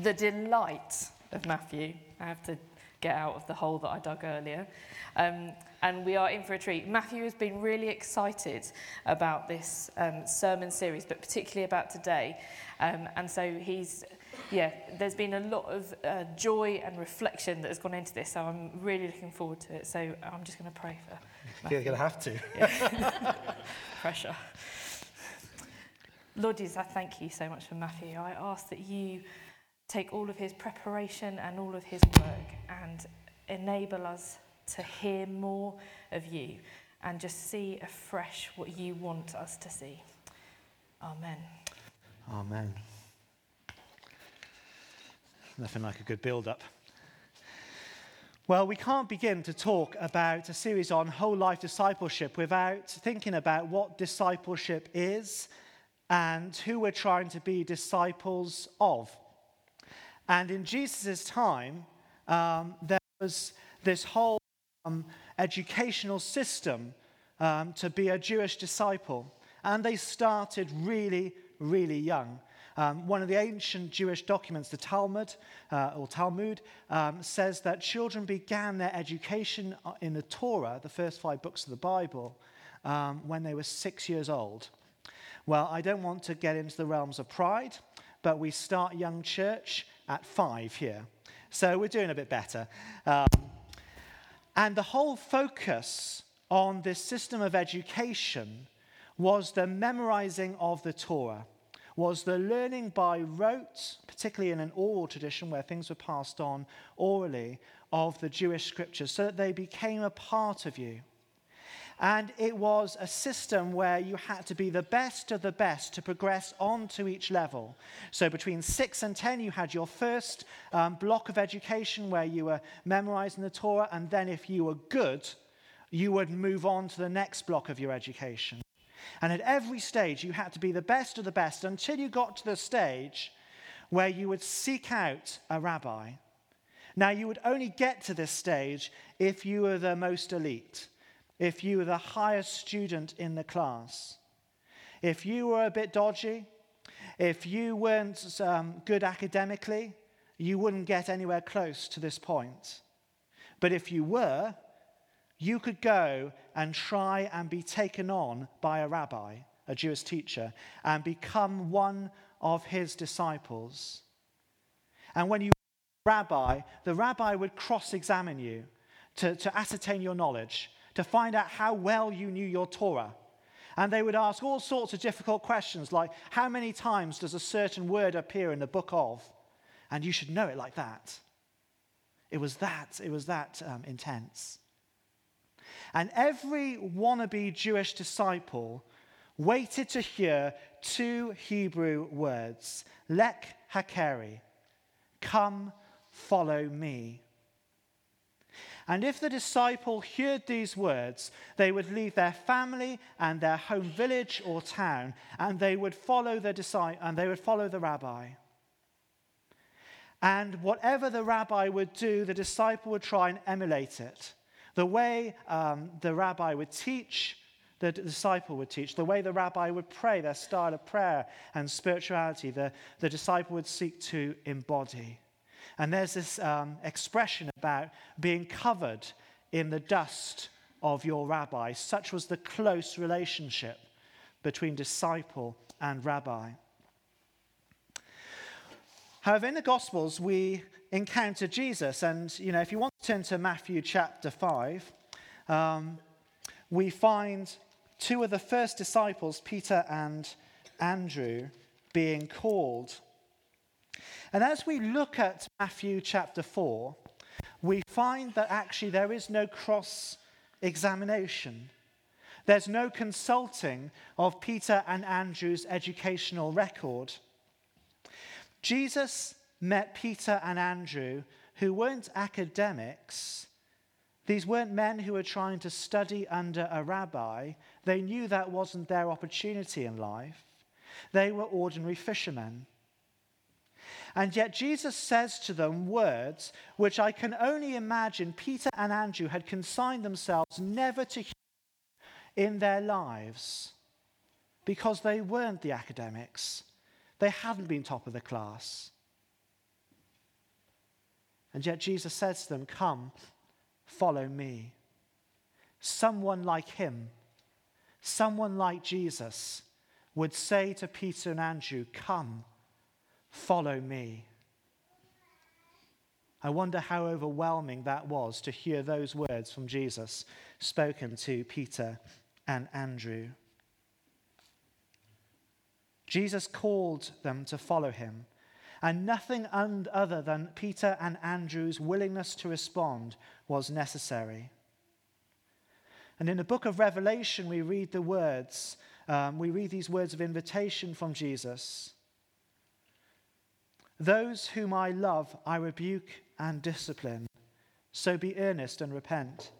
the delight of Matthew. I have to get out of the hole that I dug earlier. Um, and we are in for a treat. Matthew has been really excited about this um, sermon series, but particularly about today. Um, and so he's, yeah, there's been a lot of uh, joy and reflection that has gone into this. So I'm really looking forward to it. So I'm just going to pray for. Matthew. You're going to have to. Yeah. Pressure. Lord Jesus, I thank you so much for Matthew. I ask that you take all of his preparation and all of his work and enable us to hear more of you and just see afresh what you want us to see. Amen. Amen. Nothing like a good build up. Well, we can't begin to talk about a series on whole life discipleship without thinking about what discipleship is and who we're trying to be disciples of. And in Jesus' time, um, there was this whole um, educational system um, to be a Jewish disciple. And they started really, really young. Um, one of the ancient Jewish documents, the Talmud uh, or Talmud, um, says that children began their education uh, in the Torah, the first five books of the Bible, um, when they were six years old. Well, I don't want to get into the realms of pride, but we start young church at five here. So we're doing a bit better. Um, and the whole focus on this system of education was the memorizing of the Torah, was the learning by rote, particularly in an oral tradition where things were passed on orally, of the Jewish scriptures, so that they became a part of you. And it was a system where you had to be the best of the best to progress on to each level. So between 6 and 10, you had your first um, block of education where you were memorizing the Torah, and then if you were good, you would move on to the next block of your education. And at every stage, you had to be the best of the best until you got to the stage where you would seek out a rabbi. Now, you would only get to this stage if you were the most elite if you were the highest student in the class. If you were a bit dodgy, if you weren't um, good academically, you wouldn't get anywhere close to this point. But if you were, you could go and try and be taken on by a rabbi, a Jewish teacher, and become one of his disciples. And when you rabbi, the rabbi would cross examine you to, to ascertain your knowledge to find out how well you knew your Torah. And they would ask all sorts of difficult questions like, how many times does a certain word appear in the book of? And you should know it like that. It was that, it was that um, intense. And every wannabe Jewish disciple waited to hear two Hebrew words, lek hakeri, come follow me. And if the disciple heard these words, they would leave their family and their home village or town, and they would follow the disciple, and they would follow the rabbi. And whatever the rabbi would do, the disciple would try and emulate it. The way um, the rabbi would teach, the disciple would teach. The way the rabbi would pray, their style of prayer and spirituality, the, the disciple would seek to embody. And there's this um, expression about being covered in the dust of your rabbi. Such was the close relationship between disciple and rabbi. However, in the Gospels, we encounter Jesus. And, you know, if you want to turn to Matthew chapter 5, um, we find two of the first disciples, Peter and Andrew, being called and as we look at Matthew chapter 4, we find that actually there is no cross examination. There's no consulting of Peter and Andrew's educational record. Jesus met Peter and Andrew, who weren't academics. These weren't men who were trying to study under a rabbi. They knew that wasn't their opportunity in life. They were ordinary fishermen. And yet Jesus says to them words which I can only imagine Peter and Andrew had consigned themselves never to hear in their lives because they weren't the academics. They hadn't been top of the class. And yet Jesus says to them, Come, follow me. Someone like him, someone like Jesus, would say to Peter and Andrew, Come, follow me. I wonder how overwhelming that was to hear those words from Jesus spoken to Peter and Andrew. Jesus called them to follow him, and nothing other than Peter and Andrew's willingness to respond was necessary. And in the book of Revelation, we read the words, um, we read these words of invitation from Jesus. Those whom I love, I rebuke and discipline. So be earnest and repent.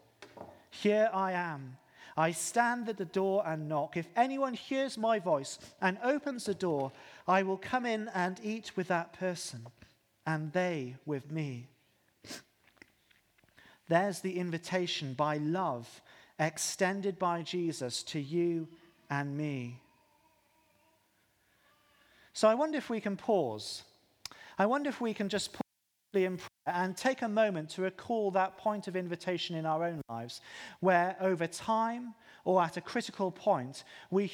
Here I am. I stand at the door and knock. If anyone hears my voice and opens the door, I will come in and eat with that person, and they with me. There's the invitation by love extended by Jesus to you and me. So I wonder if we can pause. I wonder if we can just and take a moment to recall that point of invitation in our own lives, where over time or at a critical point, we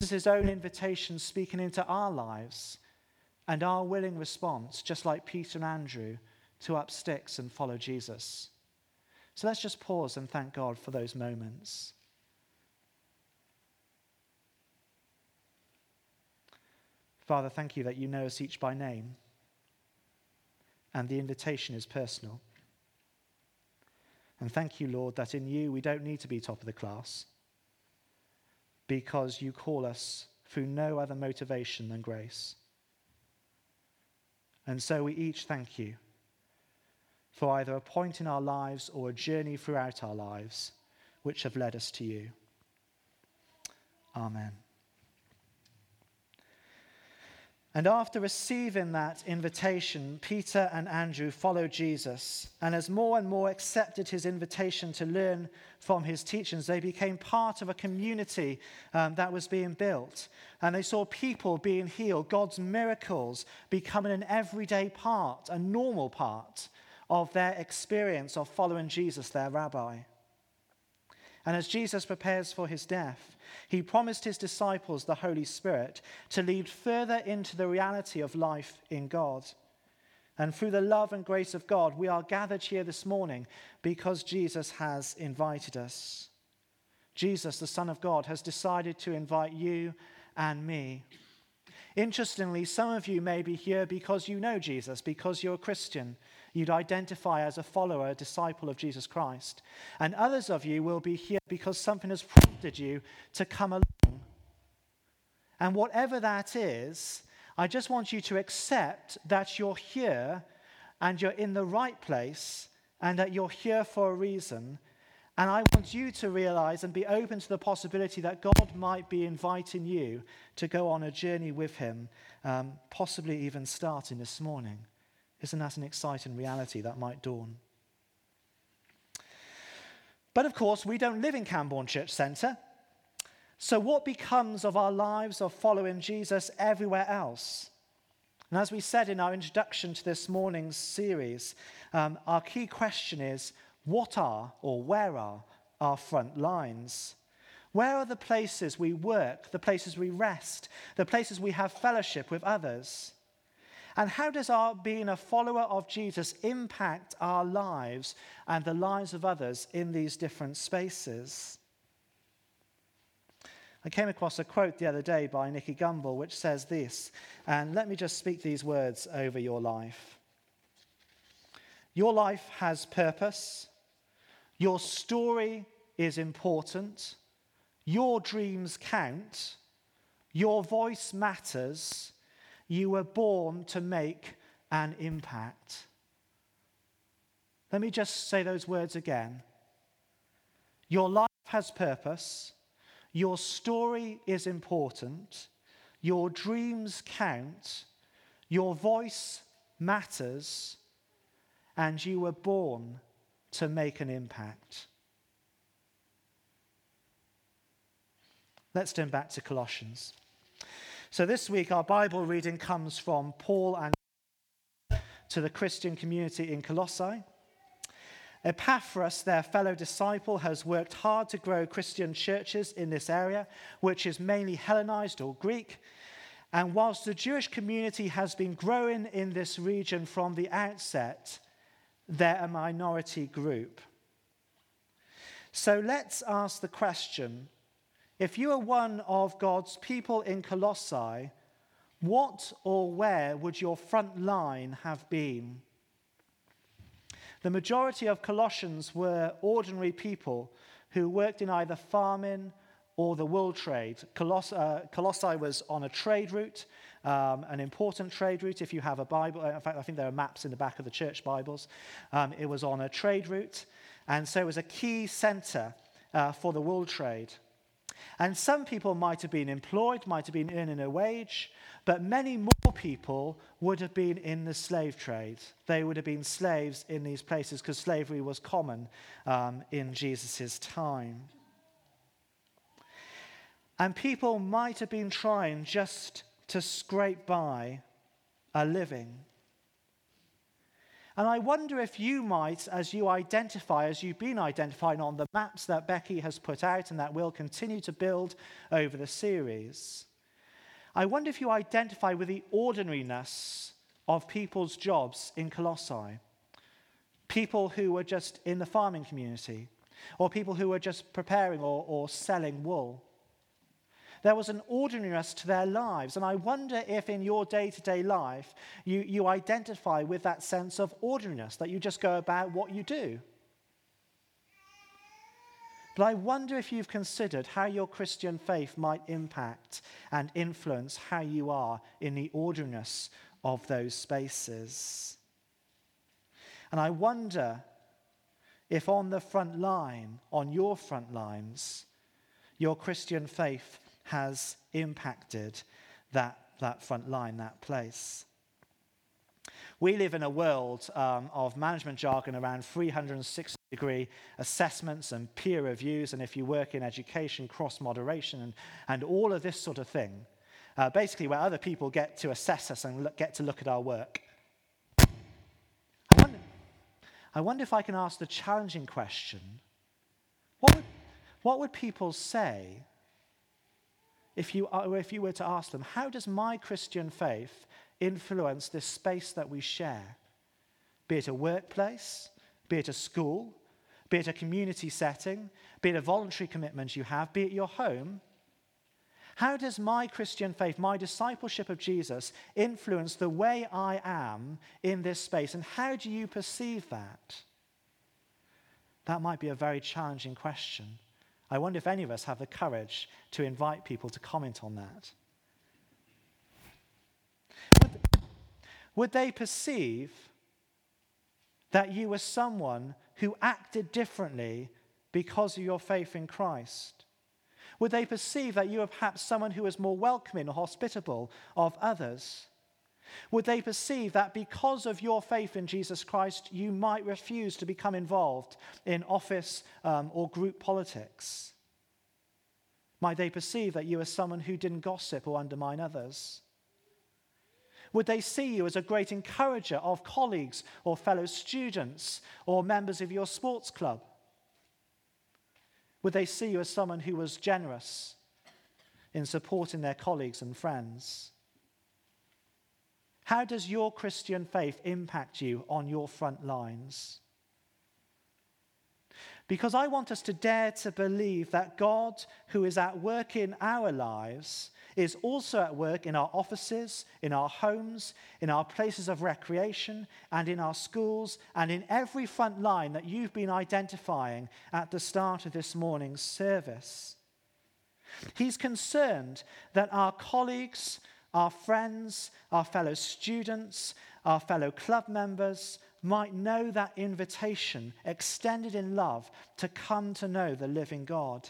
hear his own invitation speaking into our lives and our willing response, just like Peter and Andrew, to up sticks and follow Jesus. So let's just pause and thank God for those moments. Father, thank you that you know us each by name and the invitation is personal. And thank you, Lord, that in you we don't need to be top of the class because you call us through no other motivation than grace. And so we each thank you for either a point in our lives or a journey throughout our lives which have led us to you. Amen. And after receiving that invitation, Peter and Andrew followed Jesus. And as more and more accepted his invitation to learn from his teachings, they became part of a community um, that was being built. And they saw people being healed, God's miracles becoming an everyday part, a normal part of their experience of following Jesus, their rabbi. And as Jesus prepares for his death, he promised his disciples the Holy Spirit to lead further into the reality of life in God. And through the love and grace of God, we are gathered here this morning because Jesus has invited us. Jesus, the Son of God, has decided to invite you and me. Interestingly, some of you may be here because you know Jesus, because you're a Christian, you'd identify as a follower, a disciple of Jesus Christ. And others of you will be here because something has prompted you to come along. And whatever that is, I just want you to accept that you're here and you're in the right place and that you're here for a reason. And I want you to realize and be open to the possibility that God might be inviting you to go on a journey with Him, um, possibly even starting this morning. Isn't that an exciting reality that might dawn? But of course, we don't live in Camborne Church Centre. So, what becomes of our lives of following Jesus everywhere else? And as we said in our introduction to this morning's series, um, our key question is what are or where are our front lines? Where are the places we work, the places we rest, the places we have fellowship with others? And how does our being a follower of Jesus impact our lives and the lives of others in these different spaces? I came across a quote the other day by Nicky Gumbel which says this, and let me just speak these words over your life. Your life has purpose, your story is important, your dreams count, your voice matters, you were born to make an impact. Let me just say those words again. Your life has purpose. Your story is important. Your dreams count. Your voice matters. And you were born to make an impact. Let's turn back to Colossians. So this week, our Bible reading comes from Paul and to the Christian community in Colossae. Epaphras, their fellow disciple, has worked hard to grow Christian churches in this area, which is mainly Hellenized or Greek. And whilst the Jewish community has been growing in this region from the outset, they're a minority group. So let's ask the question if you are one of God's people in Colossae, what or where would your front line have been? The majority of Colossians were ordinary people who worked in either farming or the wool trade. Coloss- uh, Colossae was on a trade route, um, an important trade route. If you have a Bible, uh, in fact, I think there are maps in the back of the church Bibles. Um, it was on a trade route, and so it was a key center uh, for the wool trade. And some people might have been employed, might have been earning a wage, but many more people would have been in the slave trade. They would have been slaves in these places because slavery was common um, in Jesus' time. And people might have been trying just to scrape by a living. And I wonder if you might, as you identify, as you've been identifying on the maps that Becky has put out and that we'll continue to build over the series, I wonder if you identify with the ordinariness of people's jobs in Colossae. People who were just in the farming community, or people who were just preparing or, or selling wool. There was an ordinariness to their lives. And I wonder if in your day to day life you, you identify with that sense of ordinariness, that you just go about what you do. But I wonder if you've considered how your Christian faith might impact and influence how you are in the ordinariness of those spaces. And I wonder if on the front line, on your front lines, your Christian faith has impacted that, that front line, that place. We live in a world um, of management jargon around 360 degree assessments and peer reviews, and if you work in education, cross moderation, and, and all of this sort of thing. Uh, basically, where other people get to assess us and look, get to look at our work. I wonder, I wonder if I can ask the challenging question what would, what would people say if you, if you were to ask them, how does my Christian faith influence this space that we share? Be it a workplace, be it a school, be it a community setting, be it a voluntary commitment you have, be it your home. How does my Christian faith, my discipleship of Jesus, influence the way I am in this space? And how do you perceive that? That might be a very challenging question. I wonder if any of us have the courage to invite people to comment on that. Would, they perceive that you were someone who acted differently because of your faith in Christ? Would they perceive that you were perhaps someone who was more welcoming or hospitable of others? Would they perceive that because of your faith in Jesus Christ, you might refuse to become involved in office um, or group politics? Might they perceive that you are someone who didn't gossip or undermine others? Would they see you as a great encourager of colleagues or fellow students or members of your sports club? Would they see you as someone who was generous in supporting their colleagues and friends? How does your Christian faith impact you on your front lines? Because I want us to dare to believe that God, who is at work in our lives, is also at work in our offices, in our homes, in our places of recreation, and in our schools, and in every front line that you've been identifying at the start of this morning's service. He's concerned that our colleagues, our friends, our fellow students, our fellow club members might know that invitation extended in love to come to know the living God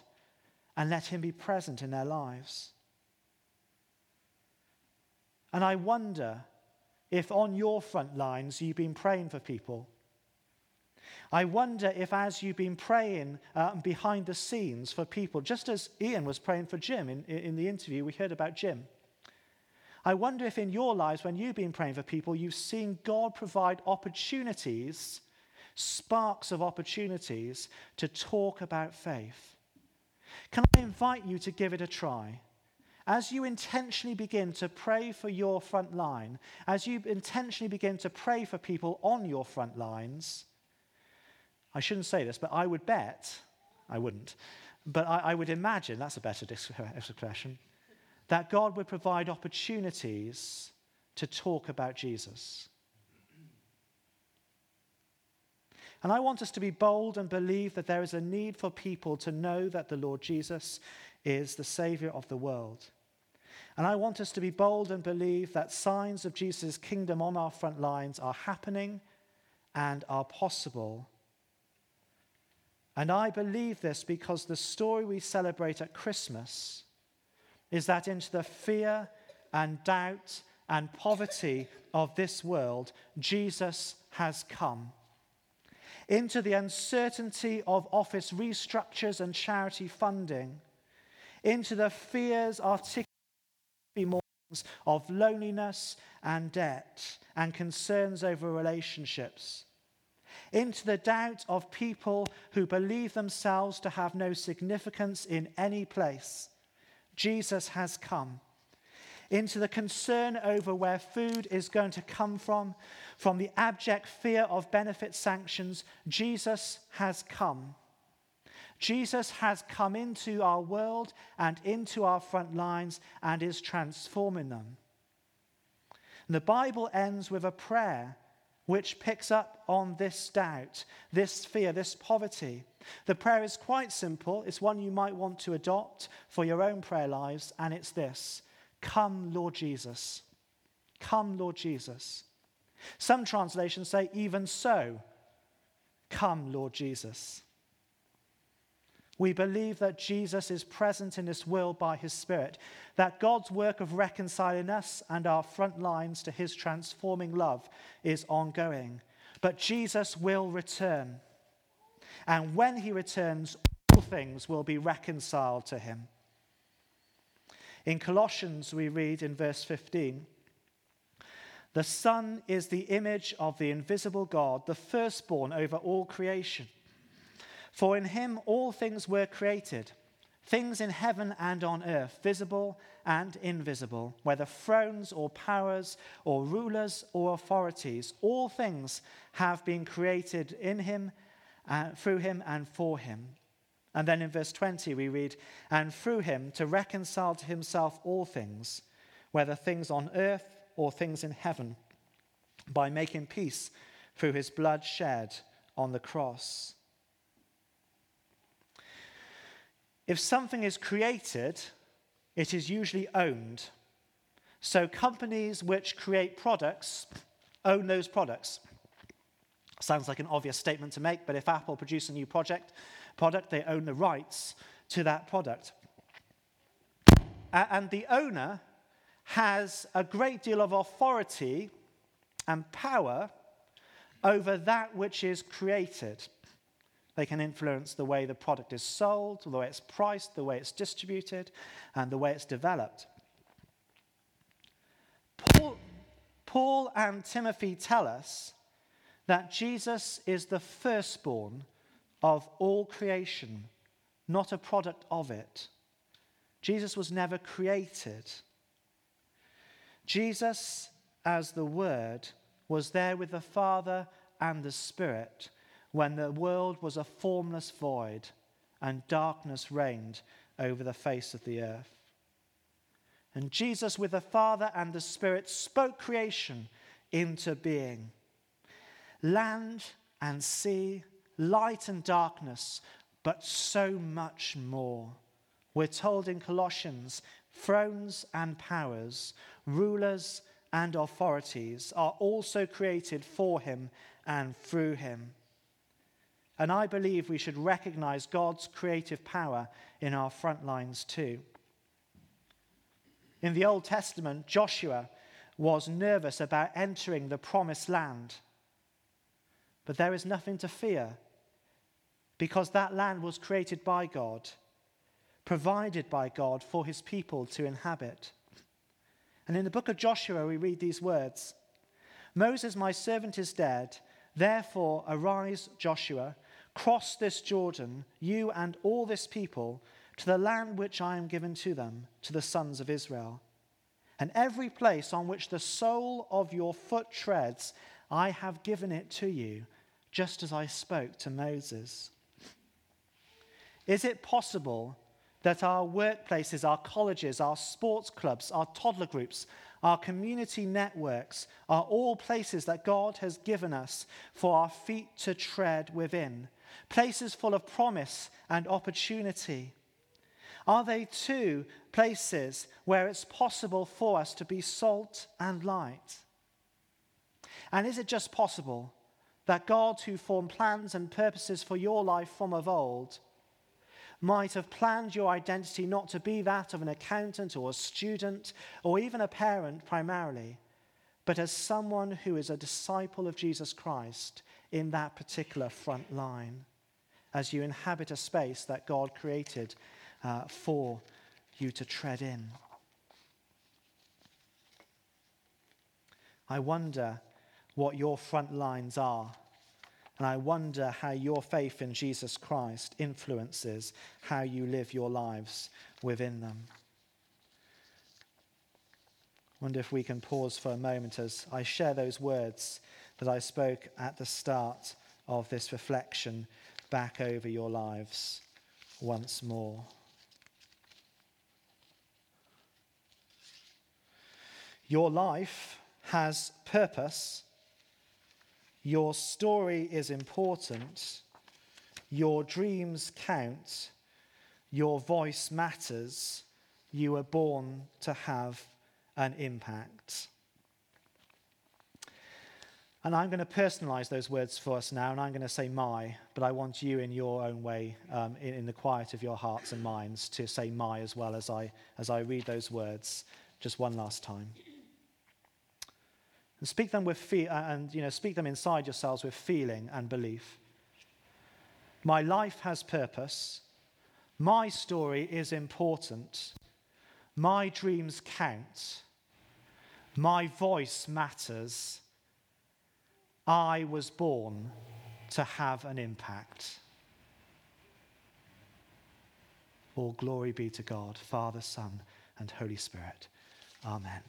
and let Him be present in their lives. And I wonder if on your front lines you've been praying for people. I wonder if, as you've been praying uh, behind the scenes for people, just as Ian was praying for Jim in, in the interview, we heard about Jim. I wonder if in your lives, when you've been praying for people, you've seen God provide opportunities, sparks of opportunities to talk about faith. Can I invite you to give it a try? As you intentionally begin to pray for your front line, as you intentionally begin to pray for people on your front lines, I shouldn't say this, but I would bet, I wouldn't, but I, I would imagine, that's a better expression, that God would provide opportunities to talk about Jesus. And I want us to be bold and believe that there is a need for people to know that the Lord Jesus is the Savior of the world. And I want us to be bold and believe that signs of Jesus' kingdom on our front lines are happening and are possible. And I believe this because the story we celebrate at Christmas is that into the fear and doubt and poverty of this world, Jesus has come. Into the uncertainty of office restructures and charity funding, into the fears articulated of loneliness and debt and concerns over relationships, into the doubt of people who believe themselves to have no significance in any place Jesus has come. Into the concern over where food is going to come from, from the abject fear of benefit sanctions, Jesus has come. Jesus has come into our world and into our front lines and is transforming them. And the Bible ends with a prayer which picks up on this doubt, this fear, this poverty. The prayer is quite simple. It's one you might want to adopt for your own prayer lives, and it's this Come, Lord Jesus. Come, Lord Jesus. Some translations say, Even so, come, Lord Jesus. We believe that Jesus is present in this world by his Spirit, that God's work of reconciling us and our front lines to his transforming love is ongoing. But Jesus will return. And when he returns, all things will be reconciled to him. In Colossians, we read in verse 15 The Son is the image of the invisible God, the firstborn over all creation. For in him all things were created, things in heaven and on earth, visible and invisible, whether thrones or powers or rulers or authorities. All things have been created in him, uh, through him, and for him. And then in verse 20 we read, And through him to reconcile to himself all things, whether things on earth or things in heaven, by making peace through his blood shed on the cross. If something is created, it is usually owned. So companies which create products own those products. Sounds like an obvious statement to make, but if Apple produce a new project, product, they own the rights to that product. And the owner has a great deal of authority and power over that which is created. They can influence the way the product is sold, the way it's priced, the way it's distributed, and the way it's developed. Paul, Paul and Timothy tell us that Jesus is the firstborn of all creation, not a product of it. Jesus was never created. Jesus, as the Word, was there with the Father and the Spirit when the world was a formless void and darkness reigned over the face of the earth. And Jesus, with the Father and the Spirit, spoke creation into being. Land and sea, light and darkness, but so much more. We're told in Colossians thrones and powers, rulers and authorities are also created for him and through him. And I believe we should recognize God's creative power in our front lines too. In the Old Testament, Joshua was nervous about entering the promised land. But there is nothing to fear because that land was created by God, provided by God for his people to inhabit. And in the book of Joshua, we read these words Moses, my servant, is dead. Therefore, arise, Joshua, cross this Jordan, you and all this people, to the land which I am given to them, to the sons of Israel. And every place on which the sole of your foot treads, I have given it to you, just as I spoke to Moses. Is it possible that our workplaces, our colleges, our sports clubs, our toddler groups, our community networks are all places that God has given us for our feet to tread within, places full of promise and opportunity. Are they too places where it's possible for us to be salt and light? And is it just possible that God, who formed plans and purposes for your life from of old, might have planned your identity not to be that of an accountant or a student or even a parent primarily, but as someone who is a disciple of Jesus Christ in that particular front line as you inhabit a space that God created uh, for you to tread in. I wonder what your front lines are and I wonder how your faith in Jesus Christ influences how you live your lives within them. I wonder if we can pause for a moment as I share those words that I spoke at the start of this reflection back over your lives once more. Your life has purpose your story is important. Your dreams count. Your voice matters. You were born to have an impact. And I'm going to personalize those words for us now, and I'm going to say my, but I want you in your own way, um, in, in, the quiet of your hearts and minds, to say my as well as I, as I read those words just one last time. And speak them with fe- and you know, speak them inside yourselves with feeling and belief. My life has purpose. My story is important. My dreams count. My voice matters. I was born to have an impact. All glory be to God, Father, Son, and Holy Spirit. Amen.